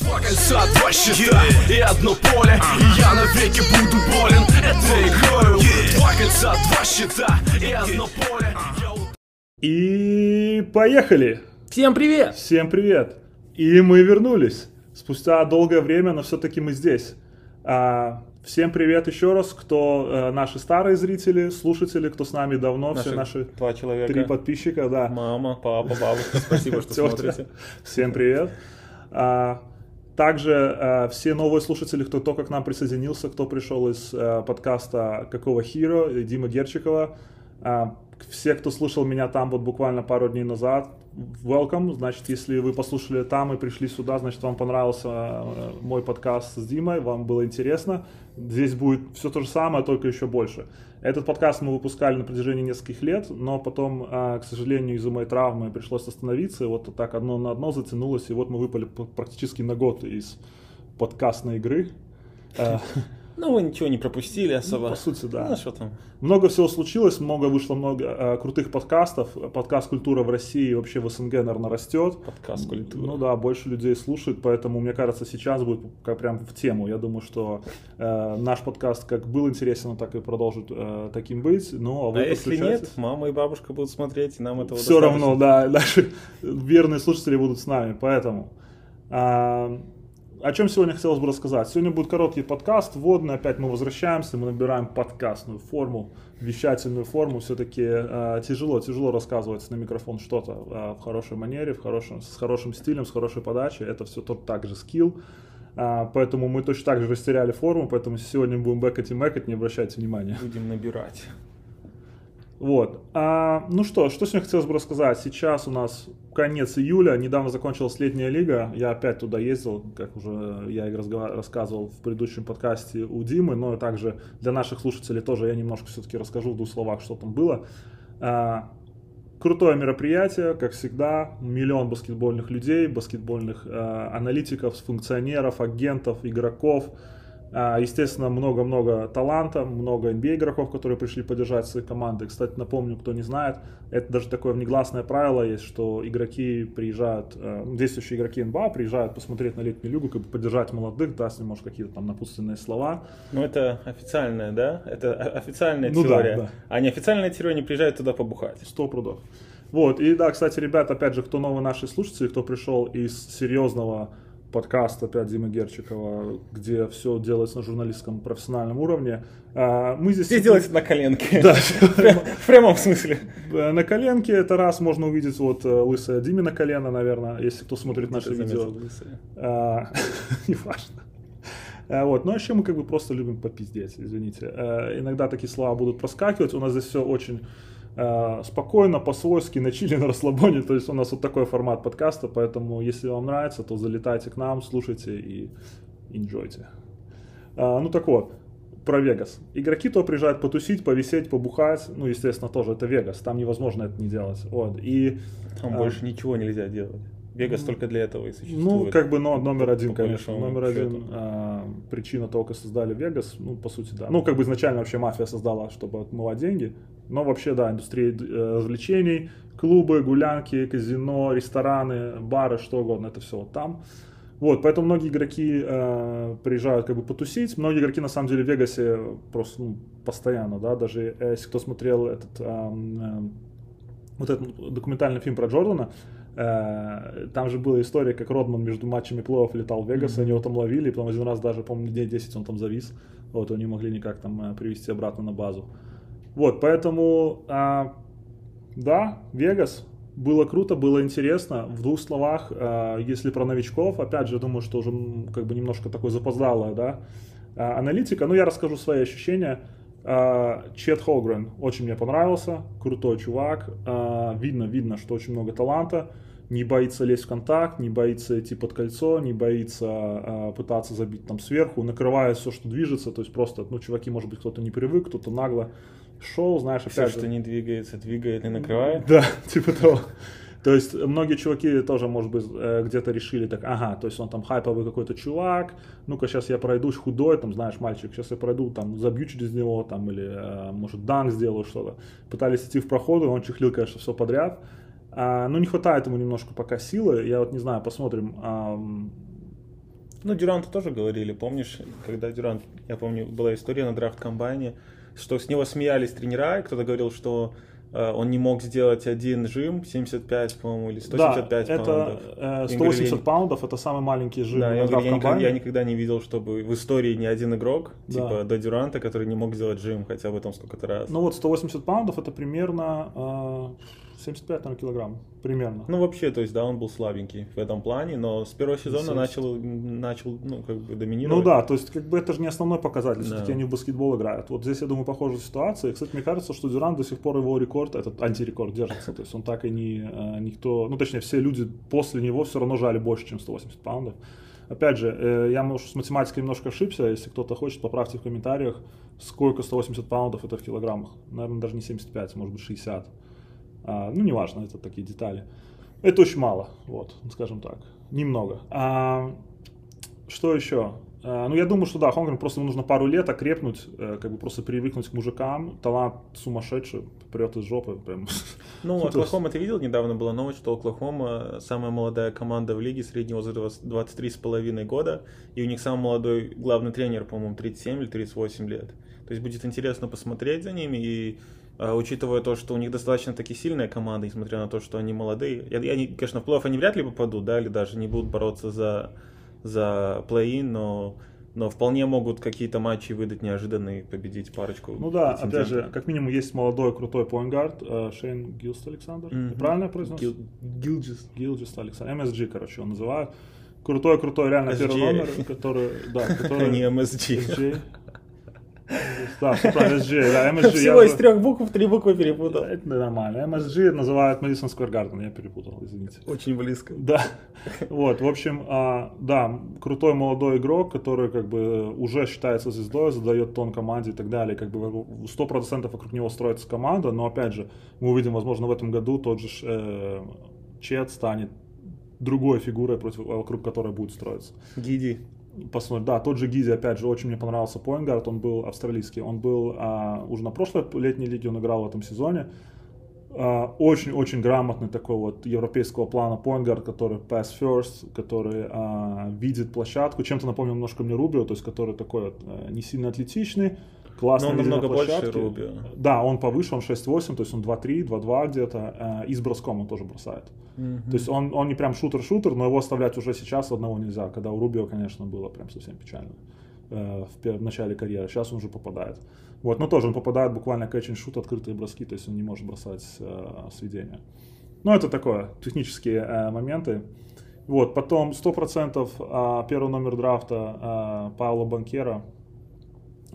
Два кольца, два щита и одно поле И я навеки буду болен этой игрою Два кольца, два щита и одно поле Я у- И поехали! Всем привет! Всем привет! И мы вернулись. Спустя долгое время, но все-таки мы здесь. А, всем привет еще раз, кто э, наши старые зрители, слушатели, кто с нами давно, все наши два человека. три подписчика, да. Мама, папа, бабушка, спасибо, что смотрите. Всем привет. А, также э, все новые слушатели, кто только к нам присоединился, кто пришел из э, подкаста «Какого Хиро» Дима Герчикова. А, все, кто слушал меня там вот буквально пару дней назад, welcome. Значит, если вы послушали там и пришли сюда, значит, вам понравился э, мой подкаст с Димой, вам было интересно. Здесь будет все то же самое, только еще больше. Этот подкаст мы выпускали на протяжении нескольких лет, но потом, а, к сожалению, из-за моей травмы пришлось остановиться, и вот так одно на одно затянулось, и вот мы выпали практически на год из подкастной игры. Э, Ну, вы ничего не пропустили особо. по сути, да. Ну, что там? Много всего случилось, много вышло много э, крутых подкастов. Подкаст «Культура» в России вообще в СНГ, наверное, растет. Подкаст «Культура». Ну да, больше людей слушают, поэтому, мне кажется, сейчас будет как прям в тему. Я думаю, что э, наш подкаст как был интересен, так и продолжит э, таким быть. Ну, а А если нет, мама и бабушка будут смотреть, и нам этого Все достаточно. равно, да, наши верные слушатели будут с нами, поэтому. а, о чем сегодня хотелось бы рассказать? Сегодня будет короткий подкаст, вводный, опять мы возвращаемся, мы набираем подкастную форму, вещательную форму. Все-таки тяжело, тяжело рассказывать на микрофон что-то а, в хорошей манере, в хорошем, с хорошим стилем, с хорошей подачей. Это все тот так же скилл. А, поэтому мы точно так же растеряли форму, поэтому сегодня будем бэкать и мэкать, не обращайте внимания. Будем набирать. Вот. А, ну что, что сегодня хотелось бы рассказать? Сейчас у нас конец июля, недавно закончилась летняя лига. Я опять туда ездил, как уже я и рассказывал в предыдущем подкасте у Димы, но также для наших слушателей тоже я немножко все-таки расскажу в двух словах, что там было. А, крутое мероприятие, как всегда, миллион баскетбольных людей, баскетбольных а, аналитиков, функционеров, агентов, игроков. А, Естественно, много-много таланта, много NBA игроков, которые пришли поддержать свои команды. Кстати, напомню, кто не знает, это даже такое внегласное правило есть, что игроки приезжают, э, действующие игроки НБА приезжают посмотреть на летнюю лигу, как бы поддержать молодых, даст им, может, какие-то там напутственные слова. Ну, это официальная, да? Это официальная Ну да, теория. да. А неофициальная теория не приезжают туда побухать. Сто прудов. Вот, и да, кстати, ребят, опять же, кто новые наши слушатели, кто пришел из серьезного подкаста, опять Димы Герчикова, где все делается на журналистском профессиональном уровне, а, мы здесь... Здесь делается на коленке. Да, В прямом смысле. На коленке это раз можно увидеть вот э, лысое Димина колено, наверное, если кто смотрит наши видео. А, Неважно. А, Вот. Ну, а еще мы как бы просто любим попиздеть, извините. Иногда такие слова будут проскакивать. У нас здесь все очень спокойно, по-свойски, на чили, на расслабоне. То есть у нас вот такой формат подкаста, поэтому если вам нравится, то залетайте к нам, слушайте и enjoyте. А, Ну так вот, про Вегас. Игроки то приезжают потусить, повисеть, побухать. Ну, естественно, тоже это Вегас. Там невозможно это не делать. Вот. И Там А. больше ничего нельзя делать. Вегас только для этого и существует. Ну, как бы, но номер один, по конечно. Номер один счету. а, причина того, как создали Вегас, ну, по сути, да. Ну, как бы изначально вообще мафия создала, чтобы отмывать деньги. Но вообще, да, индустрия э, развлечений, клубы, гулянки, казино, рестораны, бары, что угодно, это все вот там. Вот, поэтому многие игроки э, приезжают как бы потусить. Многие игроки, на самом деле, в Вегасе просто ну, постоянно, да, даже э, если кто смотрел этот ам, э, вот этот документальный фильм про Джордана, э, там же была история, как Родман между матчами плей-офф летал в Вегас, они его там ловили, и потом один раз даже, помню, дней 10 он там завис, вот, они могли никак там э, привести обратно на базу. Вот, поэтому, а, да, Вегас, было круто, было интересно. В двух словах, а, если про новичков, опять же, думаю, что уже как бы немножко такой запоздалая, да, а, аналитика. Ну, я расскажу свои ощущения. А, Чет Холгрен очень мне понравился, крутой чувак. А, Видно, видно, что очень много таланта. Не боится лезть в контакт, не боится идти под кольцо, не боится а, пытаться забить там сверху, накрывает все, что движется. То есть просто, ну, чуваки, может быть, кто-то не привык, кто-то нагло шел, знаешь, Все, опять что же. не двигается, двигает и накрывает. Да, типа того. То есть многие чуваки тоже, может быть, э, где-то решили так, ага, то есть он там хайповый какой-то чувак, ну-ка сейчас я пройдусь худой, там, знаешь, мальчик, сейчас я пройду, там, забью через него, там, или, э, может, данк сделаю что-то. Пытались идти в проходы, он чехлил, конечно, все подряд. А, ну, не хватает ему немножко пока силы, я вот не знаю, посмотрим. ам, Ну, Дюранту тоже говорили, помнишь, когда Дюрант, я помню, была история на драфт-комбайне, что с него смеялись тренера, и кто-то говорил, что э, он не мог сделать один жим, 75, по-моему, или 175 да, паундов. это э, И говорили, 180 паундов, это самый маленький жим Да, я, говорю, я, никогда, я никогда не видел, чтобы в истории ни один игрок, Да. типа до Дюранта, который не мог сделать жим хотя бы там сколько-то раз. Ну вот 180 паундов это примерно э, 75 наверное, килограмм. Примерно. Ну, вообще, то есть, да, он был слабенький в этом плане, но с первого сезона Естественно. начал, начал, ну, как бы доминировать. Ну да, то есть как бы это же не основной показатель, Да. все-таки они в баскетбол играют. Вот здесь, я думаю, похожая ситуация. И, кстати, мне кажется, что Дюрант до сих пор его рекорд, этот антирекорд держится. То есть он так и не, э, никто, ну точнее, все люди после него все равно жали больше, чем 180 паундов. Опять же, э, я, может, с математикой немножко ошибся, если кто-то хочет, поправьте в комментариях, сколько 180 паундов это в килограммах. Наверное, даже не 75, может быть 60. А, ну, неважно, это такие детали. Это очень мало, вот, скажем так, немного. А, что еще? А, ну, я думаю, что да, Хонгрен просто ему нужно пару лет окрепнуть, э, как бы просто привыкнуть к мужикам. Талант сумасшедший, прет из жопы. Прям. Ну, Оклахома, ты видел, недавно была новость, что Оклахома самая молодая команда в лиге, средний возраст 23,5 года, и у них самый молодой главный тренер, по-моему, 37 или 38 лет. То есть будет интересно посмотреть за ними, и учитывая то, что у них достаточно таки сильная команда, несмотря на то, что они молодые. Я, я не- конечно, в плей они вряд ли попадут, да, или даже не будут бороться за, за плей-ин, но, но вполне могут какие-то матчи выдать неожиданные, победить парочку. Ну да, опять же, как минимум есть молодой крутой поингард Шейн Гилст Александр. Мгм. Правильно я произнес? Гил- Гилджис. Гилджист Александр. MSG, короче, он называют. Крутой, крутой, реально SG. первый номер, который, да, который... не MSG. SG. Да, все правильно, SG, да, MSG. Всего я из трех букв три буквы перепутал. Это нормально. MSG называют Madison Square Garden, я перепутал, извините. Очень близко. Да, вот, в общем, а, да, крутой молодой игрок, который как бы уже считается звездой, задает тон команде и так далее, как бы сто процентов вокруг него строится команда, но опять же, мы увидим, возможно, в этом году тот же э, Чет станет другой фигурой, против, вокруг которой будет строиться. Гиди. Посмотрим. Да, тот же Гизи, опять же, очень мне понравился Поингард, он был австралийский. Он был а, уже на прошлой летней лиге, он играл в этом сезоне. А, Очень-очень грамотный такой вот европейского плана поингард, который pass first, который а, видит площадку. Чем-то напомнил немножко мне Рубио, то есть который такой вот, э, не сильно атлетичный, классно Но он намного больше. Рубио. Да, он повыше, он 6-8, то есть он 2-3, 2-2 где-то, э, и с броском он тоже бросает. То есть он, он не прям шутер-шутер, но его оставлять уже сейчас одного нельзя, когда у Рубио, конечно, было прям совсем печально э, в, начале карьеры. Сейчас он уже попадает. Вот, но тоже он попадает буквально shoot, открытые броски, то есть он не может бросать э, с ведения. Ну, это такое, технические э, моменты. Вот, потом 100% э, первый номер драфта э, Пауло Банкера.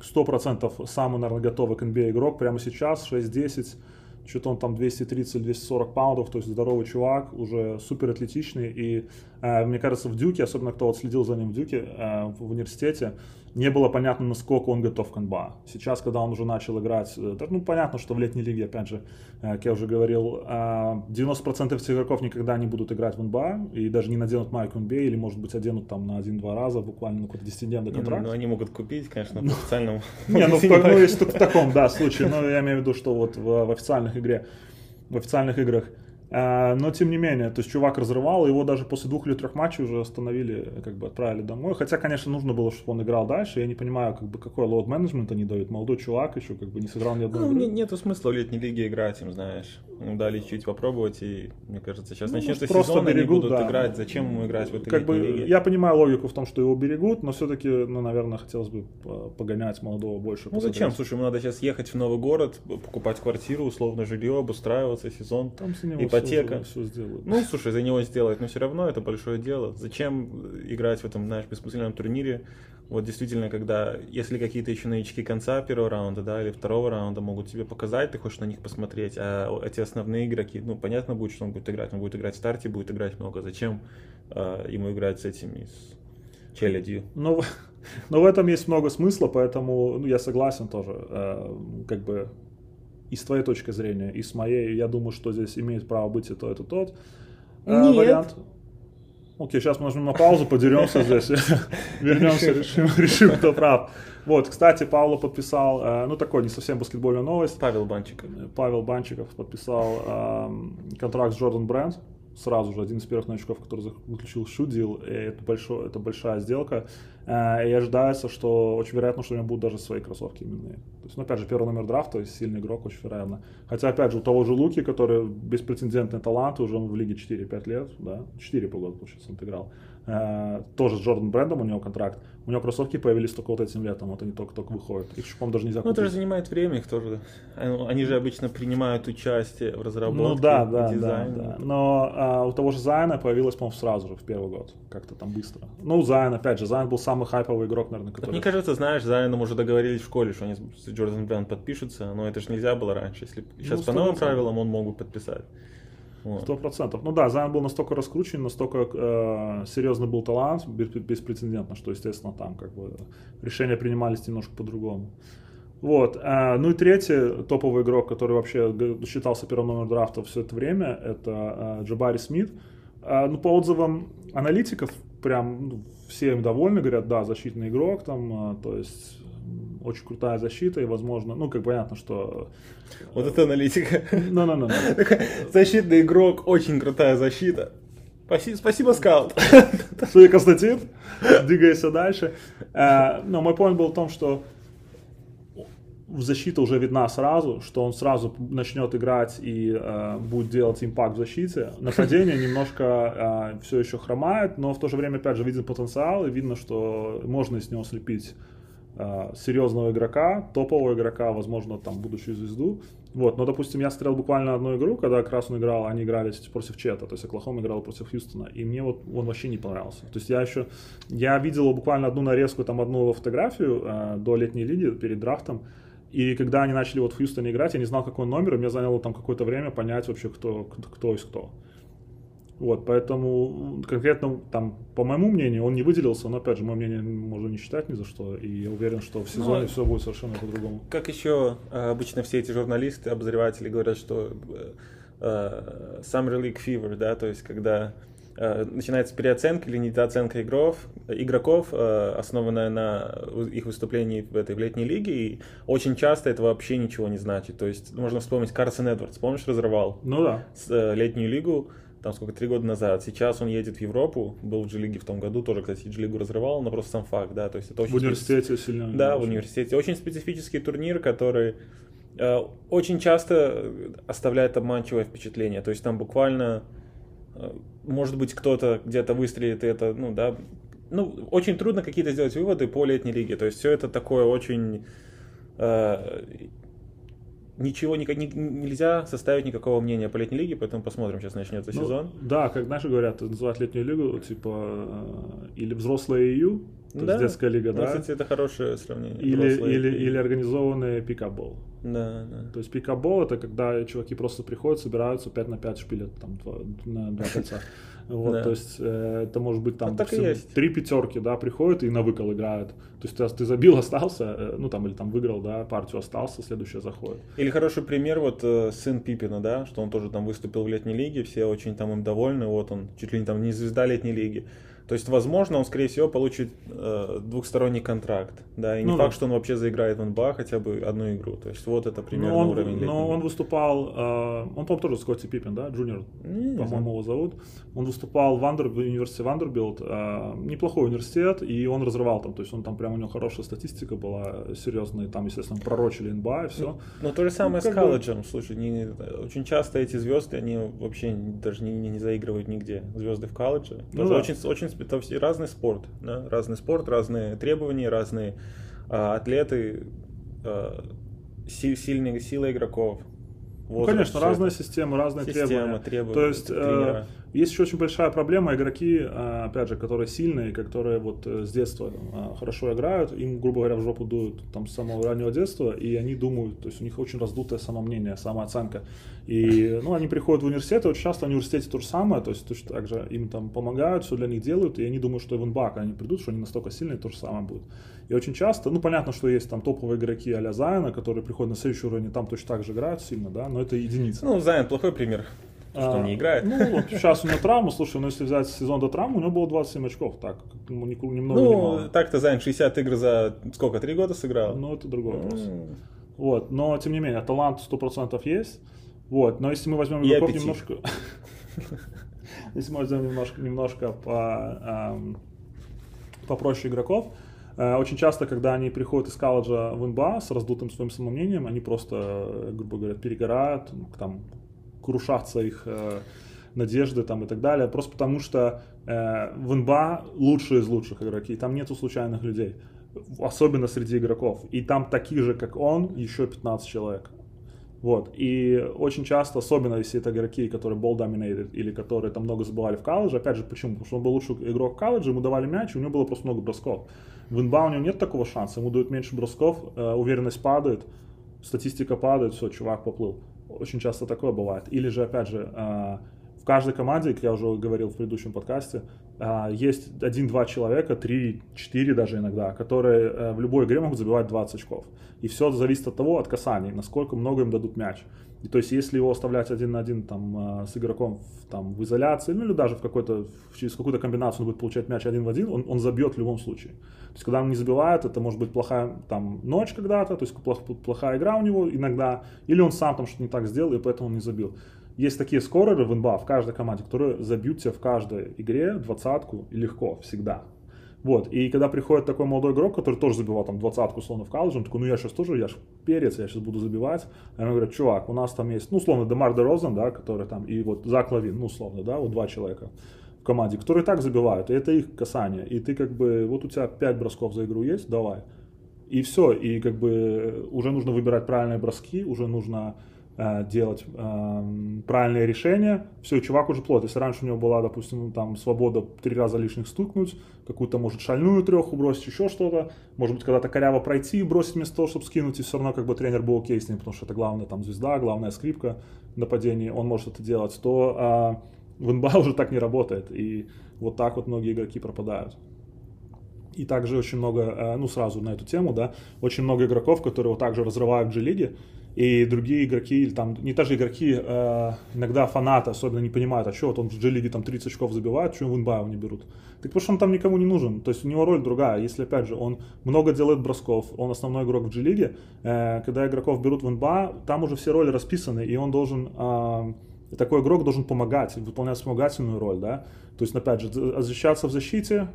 100% самый, наверное, готовый к NBA игрок прямо сейчас, 6-10, что-то он там 230-240 паундов, то есть здоровый чувак, уже супер атлетичный. И мне кажется, в Дюке, особенно кто вот следил за ним в Дюке, э, в университете, не было понятно, насколько он готов к НБА. Сейчас, когда он уже начал играть, э, ну понятно, что в летней лиге, опять же, э, как я уже говорил, э, 90% этих игроков никогда не будут играть в НБА и даже не наденут майку NBA или, может быть, оденут там на один-два раза, буквально на какой-то 10-дневный Не, ну, контракт. ну, они могут купить, конечно, по официальному. Не, ну, ну, если в таком, да, случае. Но я имею в виду, что вот в, в официальных игре, в официальных играх. А, но тем не менее, то есть чувак разрывал, его даже после двух или трех матчей уже остановили, как бы отправили домой. Хотя, конечно, нужно было, чтобы он играл дальше. Я не понимаю, как бы какой load management они дают. Молодой чувак еще как бы не сыграл ни одной Ну, игры. не- нету смысла в летней лиге играть им, знаешь. Им дали чуть попробовать, и, мне кажется, сейчас Ну, начнется просто сезон, они берегут, будут да. играть. Зачем ему играть в этой Как бы, лиге? я понимаю логику в том, что его берегут, но все-таки, ну, наверное, хотелось бы по- погонять молодого больше. Ну зачем? посмотреть. Слушай, ему надо сейчас ехать в новый город, покупать квартиру, условно жилье, обустраиваться, сезон. Там за него ипотека. Все, сделают. Ну, слушай, за него сделать, но все равно это большое дело. Зачем играть в этом, знаешь, бессмысленном турнире? Вот действительно, когда, если какие-то еще новички конца первого раунда, да, или второго раунда могут тебе показать, ты хочешь на них посмотреть, а эти основные игроки, ну, понятно будет, что он будет играть, он будет играть в старте, будет играть много. Зачем э, ему играть с этими, с челядью? Но, в- но в этом есть много смысла, поэтому ну, я согласен тоже. э, как бы и с твоей точки зрения, и с моей, я думаю, что здесь имеет право быть и то, и то, тот. Э, Нет. Вариант. Окей, сейчас мы нажмем на паузу, подеремся здесь, вернемся, решим, решим, кто прав. Вот, кстати, Пауло подписал, э, ну такой не совсем баскетбольная новость. Павел Банчиков. Павел Банчиков подписал эм, контракт с Джордан Брэнд. сразу же, один из первых новичков, который заключил шудил, и это, большой, это большая сделка. Э, и ожидается, что очень вероятно, что у него будут даже свои кроссовки именные. То есть, ну, опять же, первый номер драфта, сильный игрок, очень вероятно. Хотя, опять же, у того же Луки, который беспрецедентный талант, уже в лиге 4-5 лет, да, 4 полгода, получается, он отыграл. Э, тоже с Jordan Brand ом у него контракт. У него кроссовки появились только вот этим летом, вот они только-только выходят. Их, по даже нельзя Ну, это купить. же занимает время их тоже. Они же обычно принимают участие в разработке, Ну да, да, да, дизайне. да. Но а, у того же Зайна появилась, по-моему, сразу же в первый год. Как-то там быстро. Ну, Зайн, опять же, Зайн был самый хайповый игрок, наверное, Так который... Мне кажется, знаешь, Зайном уже договорились в школе, что они с Jordan Brand подпишутся, но это же нельзя было раньше. Если сейчас Ну, по новым 100%. правилам он мог бы подписать. Сто процентов. Ну да, Зайн был настолько раскручен, настолько э, серьезный был талант, бес- беспрецедентно, что, естественно, там как бы решения принимались немножко по-другому. Вот. э, ну и третий топовый игрок, который вообще считался первым номером драфта все это время, это э, Джабари Смит. Э, ну, по отзывам аналитиков, прям ну, все им довольны, говорят, да, защитный игрок, там, э, то есть очень крутая защита, и, возможно, ну, как понятно, что... Вот это аналитика. Ну, ну, ну. Защитный игрок, очень крутая защита. Спасибо, спасибо скаут. Свои Константин, двигайся дальше. Э, Но мой point был в том, что защита уже видна сразу, что он сразу начнет играть и э, будет делать импакт в защите. Нападение немножко все еще хромает, но в то же время, опять же, виден потенциал, и видно, что можно из него слепить э, серьезного игрока, топового игрока, возможно, там, будущую звезду. Вот, но, допустим, я смотрел буквально одну игру, когда он играл, они играли против Чета, то есть Оклахома играл против Хьюстона, и мне вот он вообще не понравился. То есть я еще, я видел буквально одну нарезку, там, одну фотографию э, до летней лиги, перед драфтом, и когда они начали вот в Хьюстоне играть, я не знал, какой он номер, и мне заняло там какое-то время понять вообще, кто, кто, есть кто. Вот, поэтому конкретно там, по моему мнению, он не выделился, но опять же, мое мнение можно не считать ни за что, и я уверен, что в сезоне Ну, все будет совершенно по-другому. Как еще э, обычно все эти журналисты, обозреватели говорят, что э, э, Summer League Fever, да, то есть когда начинается переоценка или недооценка игров, игроков, э, основанная на их выступлении в этой в летней лиге, и очень часто это вообще ничего не значит. То есть можно вспомнить Карсон Эдвардс, помнишь, разрывал Ну да. с, э, летнюю лигу, там сколько, три года назад. Сейчас он едет в Европу, был в G-лиге в том году, тоже, кстати, G-лигу разрывал, но просто сам факт, да, то есть это очень... В университете сильно. Да, в университете. Очень специфический турнир, который э, очень часто оставляет обманчивое впечатление. То есть там буквально, э, может быть, кто-то где-то выстрелит, и это, ну да, ну, очень трудно какие-то сделать выводы по летней лиге. То есть все это такое очень... э, ничего никак, ни- нельзя составить никакого мнения по летней лиге, поэтому посмотрим, сейчас начнется Ну, сезон. Да, как знаешь, говорят, называют летнюю лигу, типа, э, или взрослая EU, то есть детская лига, Ну, да, Кстати, это хорошее сравнение. или, Взрослые или, и- или организованный пикабол. Да, да. То есть пикабол это когда чуваки просто приходят, собираются 5 на 5 шпилят там два- на два кольца. Вот, Да. то есть э, это может быть там Ну, есть. три пятерки, да, приходят и на выкол играют. То есть ты, ты забил, остался, э, ну там или там выиграл, да, партию остался, следующая заходит. Или хороший пример, вот э, сын Пипина, да, что он тоже там выступил в летней лиге, все очень там им довольны, вот он чуть ли не там не звезда летней лиги. То есть, возможно, он, скорее всего, получит э, двухсторонний контракт, да, и не Ну факт, да. что он вообще заиграет в НБА хотя бы одну игру. То есть, вот это примерно но он, уровень летней но он выступал, э, он, по-моему, тоже Скотти Пиппин, да, junior, по-моему, его зовут. Он выступал в, Вандер, в университете Vanderbilt, э, неплохой университет, и он разрывал там, то есть он там прям у него хорошая статистика была, серьезная, там, естественно, пророчили НБА и все. Но то же самое как с бы- колледжем, слушай, не- очень часто эти звезды, они вообще даже не, не, не заигрывают нигде, звезды в колледже. Ну да. очень, очень это разный спорт, да? разный спорт, разные требования, разные а, атлеты, а, си- сильные силы игроков. Ну, возраст, конечно, всё разные это. системы, разные Система, требования. требования, То есть э, есть еще очень большая проблема игроки, э, опять же, которые сильные, которые вот э, с детства э, хорошо играют, им, грубо говоря, в жопу дуют там с самого раннего детства, и они думают, то есть у них очень раздутое самомнение, самооценка. И, ну, они приходят в университет, и очень часто в университете то же самое, то есть точно так же им там помогают, все для них делают, и они думают, что и в НБА, когда они придут, что они настолько сильные, то же самое будет. И очень часто, ну, понятно, что есть там топовые игроки а-ля Зайна, которые приходят на следующий уровень, и там точно так же играют сильно, да, но это единицы. Ну, Зайн плохой пример, что он А, не играет. Ну, сейчас у него травма, слушай, ну если взять сезон до травмы, у него было 27 очков, так, ну, ни, ни много, ни Ну, мало. так-то Зайн 60 игр за сколько, три года сыграл? Ну, это другой вопрос. М. Вот, но, тем не менее, талант 100% есть, вот, но если мы возьмем игроков аппетит. немножко... Здесь можно немножко, немножко по, эм, попроще игроков. Э, очень часто, когда они приходят из колледжа в НБА с раздутым своим самомнением, они просто, э, грубо говоря, перегорают, там, крушатся их э, надежды там, и так далее, просто потому что э, в НБА лучшие из лучших игроки, там нету случайных людей, особенно среди игроков. И там таких же, как он, еще 15 человек. Вот. И очень часто, особенно если это игроки, которые ball dominated или которые там много забывали в колледже, опять же, почему? Потому что он был лучший игрок в колледже, ему давали мяч, и у него было просто много бросков. В НБА у него нет такого шанса, ему дают меньше бросков, э, уверенность падает, статистика падает, все, чувак поплыл. Очень часто такое бывает. Или же, опять же, э, в каждой команде, как я уже говорил в предыдущем подкасте, э, есть один-два человека, три-четыре даже иногда, которые э, в любой игре могут забивать 20 очков. И все зависит от того, от касаний, насколько много им дадут мяч. И то есть, если его оставлять один на один там, с игроком там, в изоляции, ну или даже в какой-то, через какую-то комбинацию он будет получать мяч один в один, он, он забьет в любом случае. То есть, когда он не забивает, это может быть плохая там, ночь когда-то, то есть плохая игра у него иногда, или он сам там что-то не так сделал, и поэтому он не забил. Есть такие скореры в НБА в каждой команде, которые забьют тебя в каждой игре двадцатку легко, всегда. Вот, и когда приходит такой молодой игрок, который тоже забивал там двадцатку, условно, в колледже, он такой, ну я сейчас тоже, я же перец, я сейчас буду забивать. А ему говорят, чувак, у нас там есть, ну, условно, Демар Дерозен, да, который там, и вот Зак Лавин, ну, условно, да, вот два человека в команде, которые так забивают, и это их касание. И ты как бы, вот у тебя 5 бросков за игру есть, давай. И все, и как бы уже нужно выбирать правильные броски, уже нужно делать э, правильные решения. Все, чувак уже плот. Если раньше у него была, допустим, там свобода три раза лишних стукнуть, какую-то, может, шальную треху бросить, еще что-то, может быть, когда-то коряво пройти и бросить вместо того, чтобы скинуть, и все равно как бы тренер был окей с ним, потому что это главная там звезда, главная скрипка нападении, он может это делать, то э, в НБА уже так не работает. И вот так вот многие игроки пропадают. И также очень много, э, ну сразу на эту тему, да, очень много игроков, которые вот также разрывают G-лиги, и другие игроки, или там, не даже игроки, э, иногда фанаты особенно не понимают, а что вот он в G-лиге там 30 очков забивает, что в его не берут. Так потому что он там никому не нужен, то есть у него роль другая, если опять же он много делает бросков, он основной игрок в G-лиге, э, когда игроков берут в НБА, там уже все роли расписаны, и он должен э, такой игрок должен помогать, выполнять вспомогательную роль, да. То есть, опять же, защищаться в защите,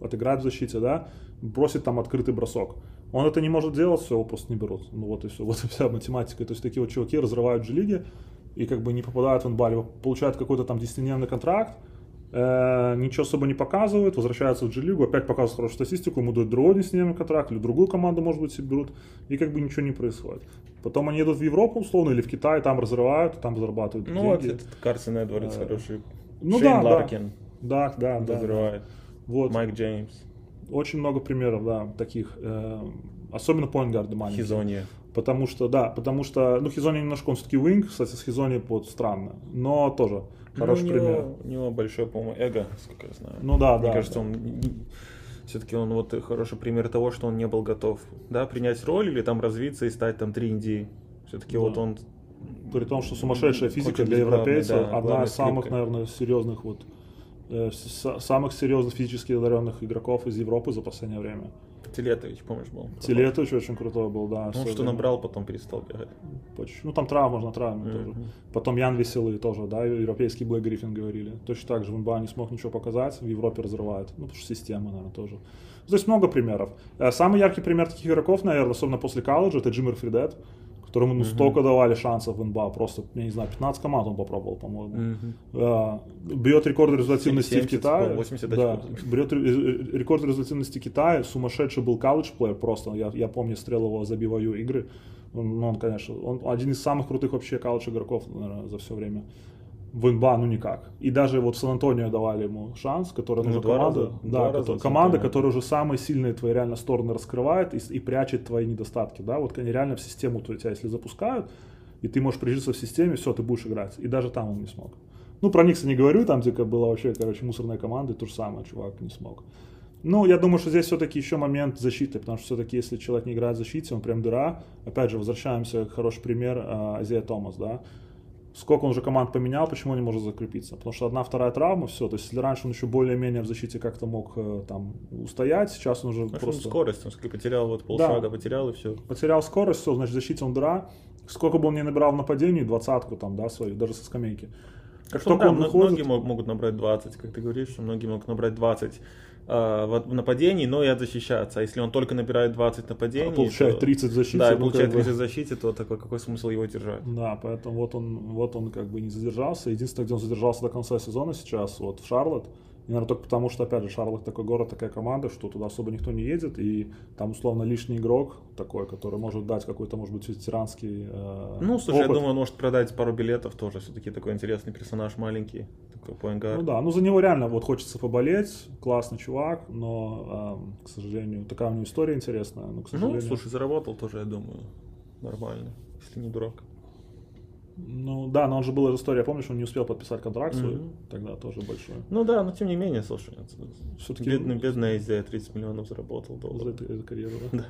отыграть в защите, да, бросить там открытый бросок. Он это не может делать, все, его просто не берут. Ну вот и все, вот и вся математика. То есть такие вот чуваки разрывают же лиги и как бы не попадают в НБА, получают какой-то там 10 контракт, э, ничего особо не показывают, возвращаются в G-лигу, опять показывают хорошую статистику, ему дают другой 10 контракт, или другую команду, может быть, себе берут, и как бы ничего не происходит. Потом они идут в Европу, условно, или в Китай, там разрывают, там зарабатывают ну, деньги. Ну, вот этот Карсон Эдвардс а, хороший. Ну Шейн да, Ларкин. Да, да, да. Разрывает. Вот. Майк Джеймс. Очень много примеров, да, таких. Э, особенно поингарды маленькие. Хизони. Потому что, да, потому что, ну, Хизони немножко, он все-таки винг, кстати, с Хизони вот странно, но тоже хороший ну, у него, пример. У него большое, по-моему, эго, сколько я знаю. Ну да, Мне да. кажется, да. он все-таки он вот хороший пример того, что он не был готов, да, принять роль или там развиться и стать там 3 Все-таки да. вот он при том, что сумасшедшая физика для европейца, да, одна из самых, скрипка. наверное, серьезных вот самых серьезных физически одаренных игроков из Европы за последнее время. Телетович, помнишь, был? Телетович очень крутой был, да. Ну, что набрал, потом перестал бегать. Ну, там травма на травме mm-hmm. тоже. Потом Ян Веселый тоже, да, европейский Блэк Гриффин говорили. Точно так же в НБА не смог ничего показать, в Европе разрывает. Ну, потому что система, наверное, тоже. То есть много примеров. Э, самый яркий пример таких игроков, наверное, особенно после колледжа, это Джиммер Фридет которому ну, столько давали шансов в НБА, просто, я не знаю, 15 команд он попробовал, по-моему. Mm-hmm. Бьет рекорд результативности 70, в Китае. 80 да, берет рекорд результативности Китая, сумасшедший был колледж-плеер просто, я, я помню, стрел его забиваю игры. Ну, он, конечно, он один из самых крутых вообще колледж игроков, наверное, за все время в НБА ну никак. И даже вот в Сан-Антонио давали ему шанс, которая ну, команда, раза, да, раза команда, которая уже самые сильные твои реально стороны раскрывает и, и прячет твои недостатки, да, вот они реально в систему тебя, если запускают, и ты можешь прижиться в системе, все, ты будешь играть. И даже там он не смог. Ну, про Никса не говорю, там, где была вообще, короче, мусорная команда, и то же самое, чувак не смог. Ну, я думаю, что здесь все-таки еще момент защиты, потому что все-таки, если человек не играет в защите, он прям дыра. Опять же, возвращаемся, хороший пример, Азия Томас, да сколько он уже команд поменял, почему он не может закрепиться. Потому что одна, вторая травма, все. То есть, если раньше он еще более-менее в защите как-то мог э, там устоять, сейчас он уже а просто... скорость, он потерял вот полшага, да. потерял и все. Потерял скорость, все, значит, в защите он дыра. Сколько бы он ни набирал в нападении, двадцатку там, да, свою, даже со скамейки. Как Что, только да, он выходит, многие мог- могут набрать 20, как ты говоришь, многие могут набрать 20 а, в, в нападении, но и защищаться. А если он только набирает 20 нападений, А получает то- 30 в защите, Да, и ну, получает бы- 30 в защите, то такой, какой смысл его держать? Да, поэтому вот он, вот он как бы не задержался. Единственное, где он задержался до конца сезона сейчас, вот в Шарлотт. И, наверное, только потому, что, опять же, Шарлотт такой город, такая команда, что туда особо никто не едет, и там, условно, лишний игрок такой, который может дать какой-то, может быть, ветеранский э, Ну, слушай, я опыт. думаю, он может продать пару билетов тоже. Все-таки такой интересный персонаж маленький, такой поингард. Ну да, ну за него реально вот хочется поболеть, классный чувак, но, эм, к сожалению, такая у него история интересная, но, к Ну, сожалению... слушай, заработал тоже, я думаю, нормально, если не дурак. Ну да, но он же была история, помнишь, он не успел подписать контракт свой, Мгм. тогда тоже большой. Ну да, но тем не менее, слушай, Всё-таки бедный, бедный AZ 30 миллионов заработал За, долларов. за карьеру, да?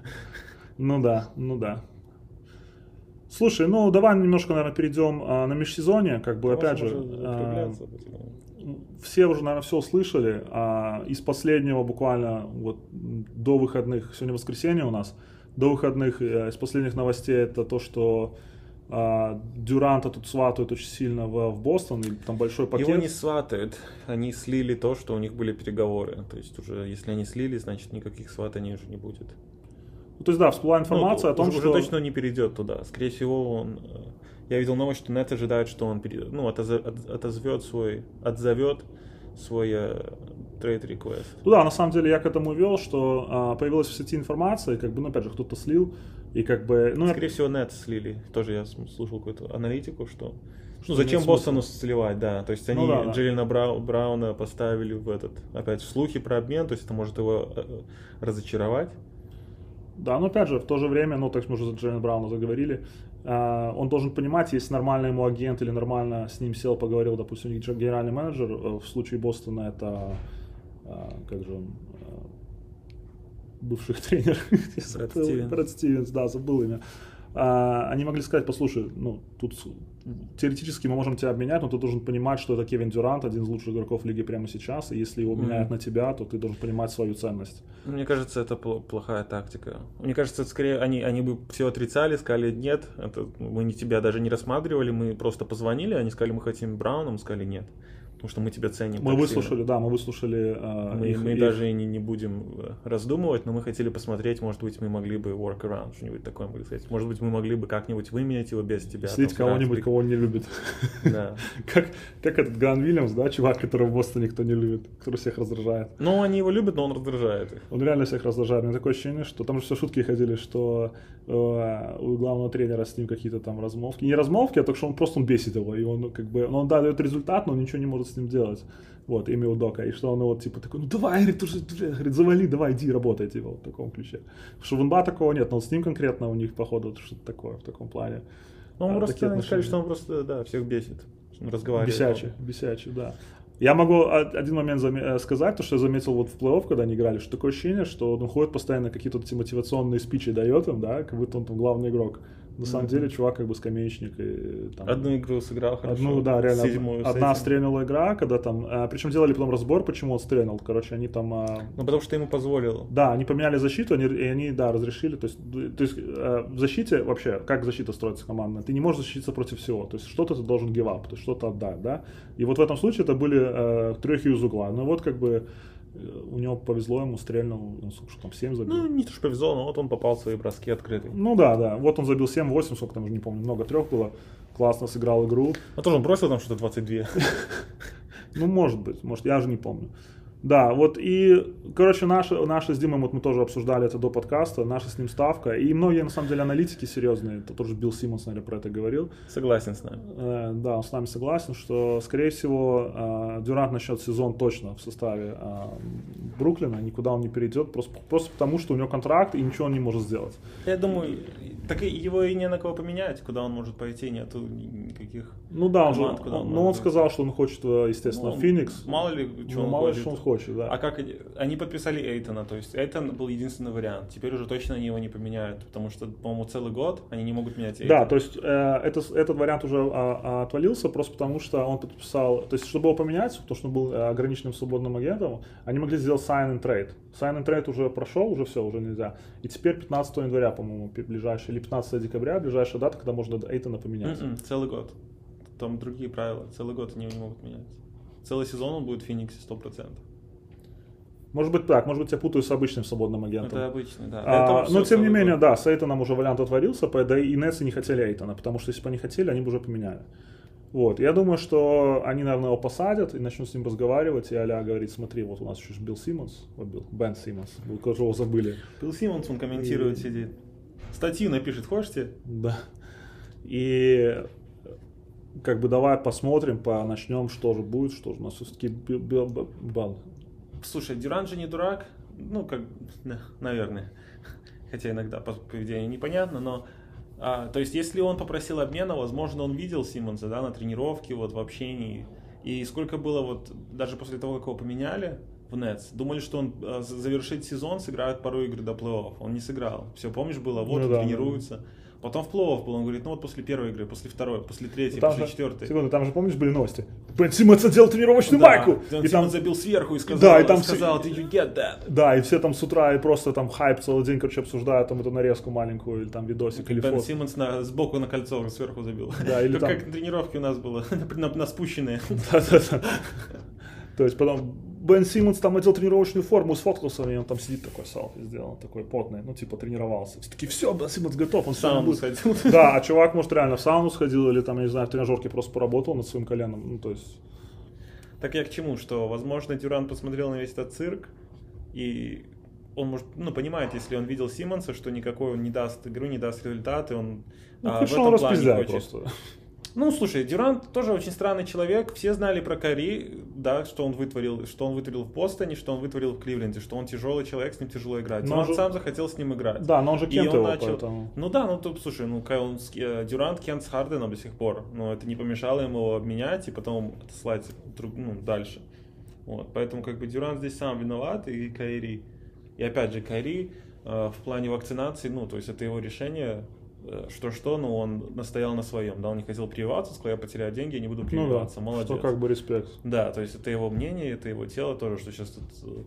Ну да, ну да. Слушай, ну давай немножко, наверное, перейдем а, на межсезонье, как бы, опять же, а, все уже, наверное, все услышали. а, из последнего буквально вот до выходных, сегодня воскресенье у нас, до выходных э, из последних новостей это то, что Дюранта тут сватают очень сильно в, в Бостон, и там большой пакет. Его не сватают, они слили то, что у них были переговоры. То есть уже, если они слили, значит никаких сватаний уже не будет. Ну, то есть, да, всплыла информация Ну, о том, уже, что... уже точно не перейдет туда. Скорее всего, он... э, Я видел новость, что Нет ожидает, что он пере- ну, отозов- от- отозвет свой, отзовет свой э, трейд request. Ну да, на самом деле я к этому вел, что а, появилась в сети информация, и как бы, ну опять же, кто-то слил, и как бы, ну, Скорее всего, Нет слили. Тоже я слушал какую-то аналитику, что... Что Ну, зачем Бостону сливать, да. То есть они Ну да, да. Джиллина Брау- Брауна поставили в этот, опять, в слухи про обмен, то есть это может его э, э, разочаровать. Да, но опять же, в то же время, ну, так мы уже за Джейн Брауна заговорили, он должен понимать, если нормально ему агент или нормально с ним сел, поговорил, допустим, генеральный менеджер, э, в случае Бостона это, а, как же он, а, бывший тренер. Брэд Стивенс, да, забыл имя. А, они могли сказать, послушай, ну, тут теоретически мы можем тебя обменять, но ты должен понимать, что это Кевин Дюрант, один из лучших игроков лиги прямо сейчас, и если его меняют Мгм. на тебя, то ты должен понимать свою ценность. Мне кажется, это пл- плохая тактика. Мне кажется, это скорее они, они бы все отрицали, сказали, нет, это, мы не тебя даже не рассматривали, мы просто позвонили, они сказали, мы хотим Брауна, мы сказали, нет, потому что мы тебя ценим. Мы так выслушали, сильно». да, мы выслушали э, Мы, их- мы их- даже не, не будем э, раздумывать, но мы хотели посмотреть, может быть, мы могли бы work around, что-нибудь такое могли сказать. Может быть, мы могли бы как-нибудь выменять его без тебя. слить кого-нибудь, кого он не любит. Да. Как, как этот Гран Вильямс, да, чувак, которого в Бостоне никто не любит, который всех раздражает. Ну, они его любят, но он раздражает их. Он реально всех раздражает. У меня такое ощущение, что там же все шутки ходили, что э, у главного тренера с ним какие-то там размолвки. Не размолвки, а только что он просто он бесит его. И он как бы, он да, дает результат, но он ничего не может с ним делать. Вот, имя у Дока. И что он вот типа такой, ну давай, говорит, ты же, ты же», говорит, завали, давай, иди, работай, типа, вот в таком ключе. В Шувенба такого нет, но вот с ним конкретно у них, походу, вот что-то такое в таком плане. Ну, он А, просто, они сказали, что он просто, да, всех бесит. Он разговаривает. Бесячий, бесячий, да. Я могу один момент э, сказать, то, что я заметил вот в плей-офф, когда они играли, что такое ощущение, что он ходит постоянно какие-то эти мотивационные спичи дает им, да, как будто он там главный игрок. На самом деле чувак как бы скамеечник. И, там, Одну игру сыграл хорошо. Одну, да, реально. Седьмую одна стрельнула игра, когда там... а, причем делали потом разбор, почему он стрельнул. Короче, они там... а, Ну, потому что ему позволил. да, они поменяли защиту, они, и они, да, разрешили. То есть, то есть э, в защите вообще, как защита строится командная? Ты не можешь защититься против всего. То есть что-то ты должен give up, то есть что-то отдать, да? И вот в этом случае это были э, трехи из угла. Ну вот как бы у него повезло, ему стрельнул, ну, сколько там, 7 забил. Ну, не то, что повезло, но вот он попал в свои броски открытые. Ну да, да. Вот он забил 7-8, сколько там уже не помню, много трех было. Классно сыграл игру. Ну, тоже он бросил там что-то 22. Ну, может быть, может, я же не помню. Да, вот и, короче, наша, наша с Димой, вот мы тоже обсуждали это до подкаста, наша с ним ставка, и многие, на самом деле, аналитики серьезные, это тоже Билл Симмонс, наверное, про это говорил, Согласен с нами. Э, да, он с нами согласен, что, скорее всего, э, Дюрант начнет сезон точно в составе э, Бруклина, никуда он не перейдет, просто, просто потому, что у него контракт, и ничего он не может сделать. Я думаю, так его и не на кого поменять, куда он может пойти, нету никаких. Ну да, он же, команд, куда он- он но он сказал, что он хочет, э, естественно, Ну, в Феникс. Мало ли, что Ну, он мало хочет. что он хочет, да. А как они- подписали Эйтона, то есть Эйтон был единственный вариант. Теперь уже точно они его не поменяют, потому что, по-моему, целый год они не могут менять Эйтона. Да, то есть э, это, этот вариант уже а, а, отвалился просто потому, что он подписал, то есть чтобы его поменять, потому что он был э, ограниченным свободным агентом, они могли сделать sign and trade. Sign and trade уже прошел, уже все, уже нельзя. И теперь 15 января, по-моему, ближайший, или 15 декабря, ближайшая дата, когда можно Эйтона поменять. М-м, целый год. там другие правила. Целый год они не могут меняться. Целый сезон он будет в Фениксе 100%. Может быть так, может быть я путаю с обычным свободным агентом. Это обычный, да. А, но всё тем не целый менее, да, с Эйтоном уже вариант отворился, да и Нетсы не хотели Эйтона, потому что если бы они хотели, они бы уже поменяли. Вот, я думаю, что они, наверное, его посадят и начнут с ним разговаривать, и Аля говорит, смотри, вот у нас еще Билл Симмонс, вот Билл, Бен Симмонс, вы которого забыли. Билл Симмонс, он комментирует, И- сидит. Статью напишет, хочете? Да. И как бы давай посмотрим, по начнем, что же будет, что же у нас все-таки бал. Слушай, Дюран же не дурак. Ну, как, наверное. Хотя иногда по поведению непонятно, но... а, то есть, если он попросил обмена, возможно, он видел Симмонса, да, на тренировке, вот в общении. И сколько было вот, даже после того, как его поменяли в Нетс, думали, что он за- завершит сезон, сыграет пару игр до плей-офф. Он не сыграл. Все, помнишь, было, вот Ну да, тренируется. Потом в плей-офф был, он говорит, ну вот после первой игры, после второй, после третьей, Там после же, четвертой. секунду, там же, помнишь, были новости? Бен Симмонс одел тренировочную Да, майку. Он И там, забил сверху и сказал, Да, и там сказал, did you get that? да, и все там с утра и просто там хайп целый день, короче, обсуждают там эту нарезку маленькую или там видосик или Бен фото. Симмонс на, сбоку на кольцо сверху забил. Да, или Как- там- Как на тренировке у нас было, на, на спущенные. Да-да-да. То есть потом Бен Симмонс там одел тренировочную форму, сфоткался, и он там сидит такой селфи сделал, такой потный, ну типа тренировался. Все таки все, Бен Симмонс готов, он будет». сходил. Да, а чувак, может, реально в сауну сходил или там, я не знаю, в тренажерке просто поработал над своим коленом. Ну, то есть, Так я к чему, что, возможно, Дюран посмотрел на весь этот цирк, и он может, ну, понимает, если он видел Симмонса, что никакой он не даст игру, не даст результаты, он ну, а, в этом плане хочет. просто. Ну, слушай, Дюрант тоже очень странный человек. Все знали про Кари, да, что он вытворил, что он вытворил в Бостоне, что он вытворил в Кливленде, что он тяжелый человек, с ним тяжело играть. Но Но он же- сам захотел с ним играть. Да, но он же кент он его, начал- поэтому... Ну да, ну тут, слушай, ну он э, Дюрант Кент с Харденом до сих пор. Но это не помешало ему обменять и потом отослать друг- ну, дальше. Вот, поэтому как бы Дюрант здесь сам виноват и Кайри. И опять же, Кайри э, в плане вакцинации, ну, то есть это его решение, что-что, но он настоял на своем, да, он не хотел прививаться, сказал, я потеряю деньги, я не буду Ну прививаться, да, молодец. что как бы респект. Да, то есть это его мнение, это его тело тоже, что сейчас тут э,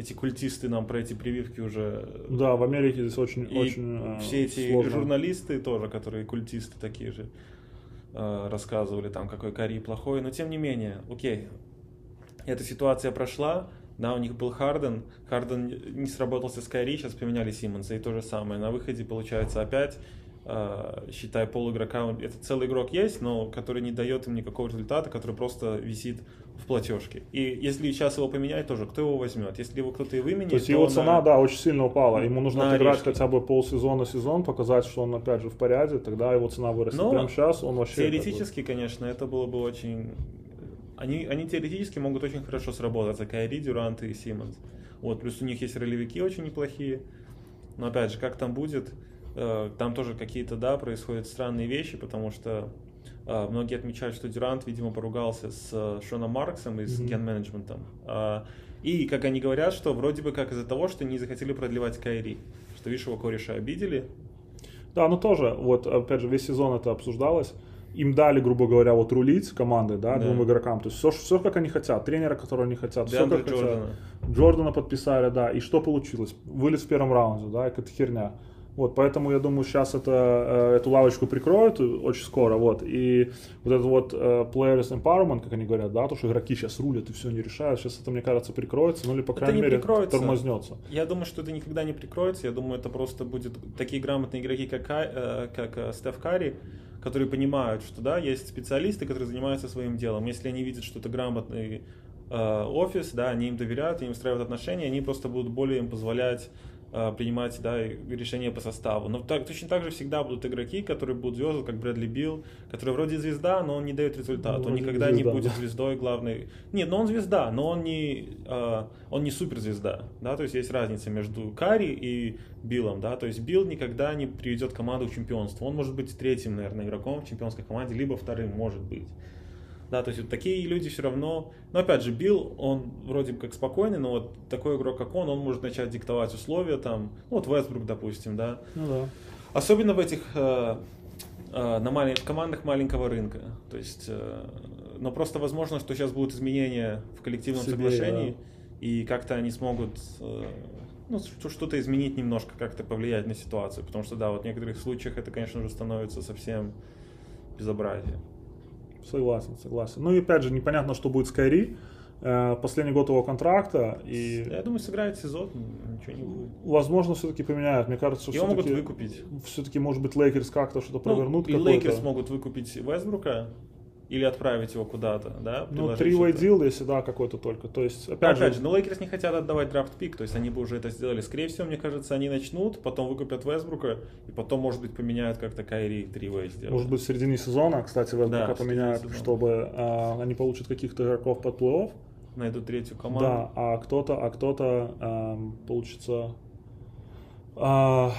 эти культисты нам про эти прививки уже э, Да, в Америке здесь очень, и очень э, все эти сложно. журналисты тоже, которые культисты такие же, рассказывали там, какой Кари плохой. Но тем не менее, окей, эта ситуация прошла, да, у них был Харден, Харден не сработался с Кари, сейчас поменяли Симмонса, и то же самое. На выходе получается опять, считай, полуигрока, он- это целый игрок есть, но который не дает им никакого результата, который просто висит в платежке. И если сейчас его поменять тоже, кто его возьмет? Если его кто-то и выменит, То есть то его на- цена, да, очень сильно упала. Ему нужно на отыграть орешки. хотя бы полсезона, сезон, показать, что он опять же в порядке, тогда его цена вырастет. Но Прямо сейчас он вообще... Теоретически, конечно, это было бы очень... Они, они теоретически могут очень хорошо сработаться. Кайри, Дюрант и Симмонс. Вот, плюс у них есть ролевики очень неплохие. Но опять же, как там будет, э, там тоже какие-то, да, происходят странные вещи, потому что э, многие отмечают, что Дюрант, видимо, поругался с э, Шоном Марксом и с Мгм. ген-менеджментом. А, и, как они говорят, что вроде бы как из-за того, что не захотели продлевать Кайри. Что, видишь, его кореша обидели, Да, ну тоже, вот опять же, весь сезон это обсуждалось. Им дали, грубо говоря, вот рулить команды, да, Да. двум игрокам. То есть все, все как они хотят. Тренера, которого они хотят. Все как Джордана. хотят. Джордана подписали, да. И что получилось? Вылез в первом раунде, да, это херня. Вот, поэтому я думаю, сейчас это, э, эту лавочку прикроют очень скоро, вот, и вот этот вот э, players empowerment, как они говорят, да, то, что игроки сейчас рулят и все не решают, сейчас это, мне кажется, прикроется, ну или, по крайней не мере, прикроется. тормознется. Я думаю, что это никогда не прикроется. Я думаю, это просто будет такие грамотные игроки, как, э, как Стеф Карри, которые понимают, что да, есть специалисты, которые занимаются своим делом. Если они видят, что это грамотный офис, да, они им доверяют, они устраивают отношения, они просто будут более им позволять принимать да, решения по составу. Но так, точно так же всегда будут игроки, которые будут звезды, как Брэдли Билл, который вроде звезда, но он не дает результат. Ну, он никогда звезда, не будет да. звездой главной. Нет, но он звезда, но он не, э, он не суперзвезда, да, то есть есть разница между Карри и Биллом, да, то есть Билл никогда не приведет команду к чемпионству, он может быть третьим, наверное, игроком в чемпионской команде, либо вторым, может быть. Да, то есть вот такие люди все равно... Но опять же, Билл, он вроде как спокойный, но вот такой игрок, как он, он может начать диктовать условия там, ну, вот Вестбрук, допустим, да. Ну да. Особенно в этих э, э, на малень- в командах маленького рынка. То есть, э, но просто возможно, что сейчас будут изменения в коллективном Себе, соглашении, и как-то они смогут э, ну, что- что-то изменить немножко, как-то повлиять на ситуацию. Потому что, да, вот в некоторых случаях это, конечно же, становится совсем безобразием. Согласен, согласен. Ну и опять же, непонятно, что будет с Кайри. Э, Последний год его контракта, и Я думаю, сыграет сезон, ничего не будет. возможно все-таки поменяют. Мне кажется, Его могут выкупить. все-таки может быть Лейкерс как-то что-то Ну, провернут. и. Лейкерс могут выкупить Вестбрука или отправить его куда-то, да? Ну, предложить three way что-то. deal, если да, какой-то только. То есть, Ну, опять, Опять же, же, но Лейкерс не хотят отдавать драфт-пик, то есть они бы уже это сделали. Скорее всего, мне кажется, они начнут, потом выкупят Вестбрука, и потом, может быть, поменяют как-то Кайри three way сделают. может быть, в середине сезона, кстати, в Да, поменяют, чтобы а, они получат каких-то игроков под плей-офф. Найдут третью команду. Да, а кто-то, а кто-то ам, получится, а,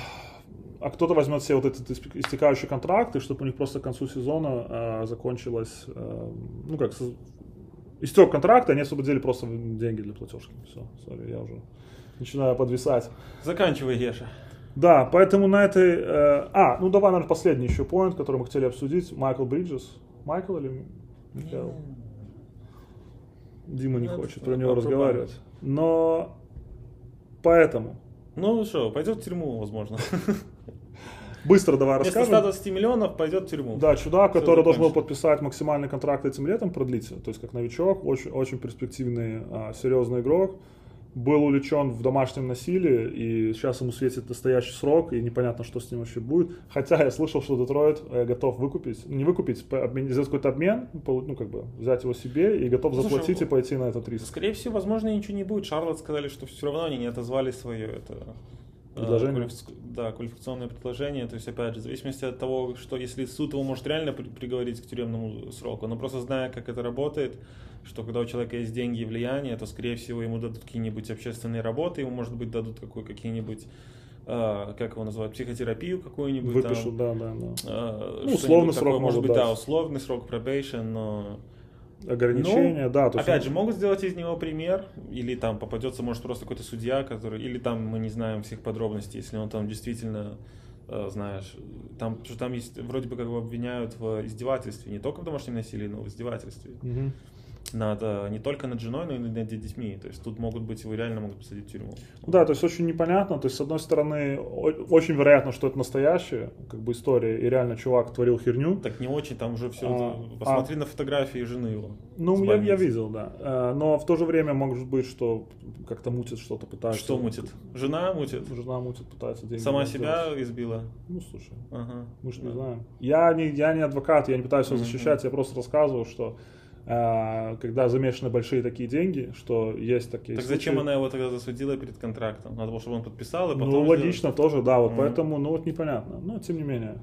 а кто-то возьмет все вот эти исп- истекающие контракты, чтобы у них просто к концу сезона а, закончилось, а, ну как, истек контракт, и они освободили просто деньги для платежки. Все, сори, я уже начинаю подвисать. Заканчивай, Геша. Да, поэтому на этой... э, а, ну давай, наверное, последний еще поинт, который мы хотели обсудить. Майкл Бриджес. Майкл или Михаил? Дима не Ну, хочет про него разговаривать. Но поэтому Ну что, пойдет в тюрьму, возможно. быстро давай Вместо расскажем. 120 миллионов пойдет в тюрьму. Да, чудак, который должен был подписать максимальный контракт этим летом, продлиться. То есть как новичок, очень, очень перспективный, а, серьезный игрок. Был увлечен в домашнем насилии, и сейчас ему светит настоящий срок, и непонятно, что с ним вообще будет. Хотя я слышал, что Детройт э, готов выкупить, не выкупить, обмен- сделать какой-то обмен, ну как бы взять его себе, и готов Ну, слушай, заплатить и пойти на этот риск. Скорее всего, возможно, ничего не будет. Шарлот сказали, что все равно они не отозвали свое это Предложение? квалифи- Да, квалификационное предложение. То есть, опять же, в зависимости от того, что если суд его может реально при- приговорить к тюремному сроку, но просто зная, как это работает, что когда у человека есть деньги и влияние, то, скорее всего, ему дадут какие-нибудь общественные работы, ему, может быть, дадут какой, какие-нибудь, э, как его называют, психотерапию какую-нибудь. там. Выпишут, да, да, да. Э, Ну, условный срок такое, может быть, да, дать. условный срок probation, но Ограничения, ну, да. то есть Опять он- же, могут сделать из него пример, или там попадется, может, просто какой-то судья, который, или там мы не знаем всех подробностей, если он там действительно, э, знаешь, там, что там есть, вроде бы как его обвиняют в издевательстве, не только в домашнем насилии, но в издевательстве. Мгм. Над, э, не только над женой, но и над детьми. То есть тут могут быть, его реально могут посадить в тюрьму. Да, то есть очень непонятно. То есть, с одной стороны, очень вероятно, что это настоящая как бы история, и реально чувак творил херню. Так не очень, там уже все. А, посмотри на фотографии жены его. Ну, я, я видел, да. Э, Но в то же время может быть, что как-то мутит что-то, пытается. Что мутит? Жена мутит? Жена мутит, пытается деньги. Сама сделать. себя избила? Ну, слушай, Ага. мы же не Да. знаем. Я не, я не адвокат, я не пытаюсь его защищать, я просто рассказываю, что когда замешаны большие такие деньги, что есть такие Так случаи. зачем она его тогда засудила перед контрактом? Надо было, чтобы он подписал, и потом... Ну, логично тоже, да, вот Мгм. поэтому, ну, вот непонятно. Но, тем не менее,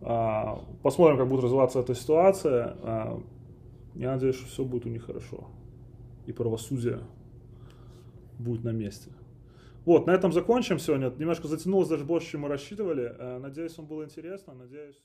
а, посмотрим, как будет развиваться эта ситуация. А, я надеюсь, что все будет у них хорошо. И правосудие будет на месте. Вот, на этом закончим сегодня. Немножко затянулось даже больше, чем мы рассчитывали. Надеюсь, вам было интересно. Надеюсь...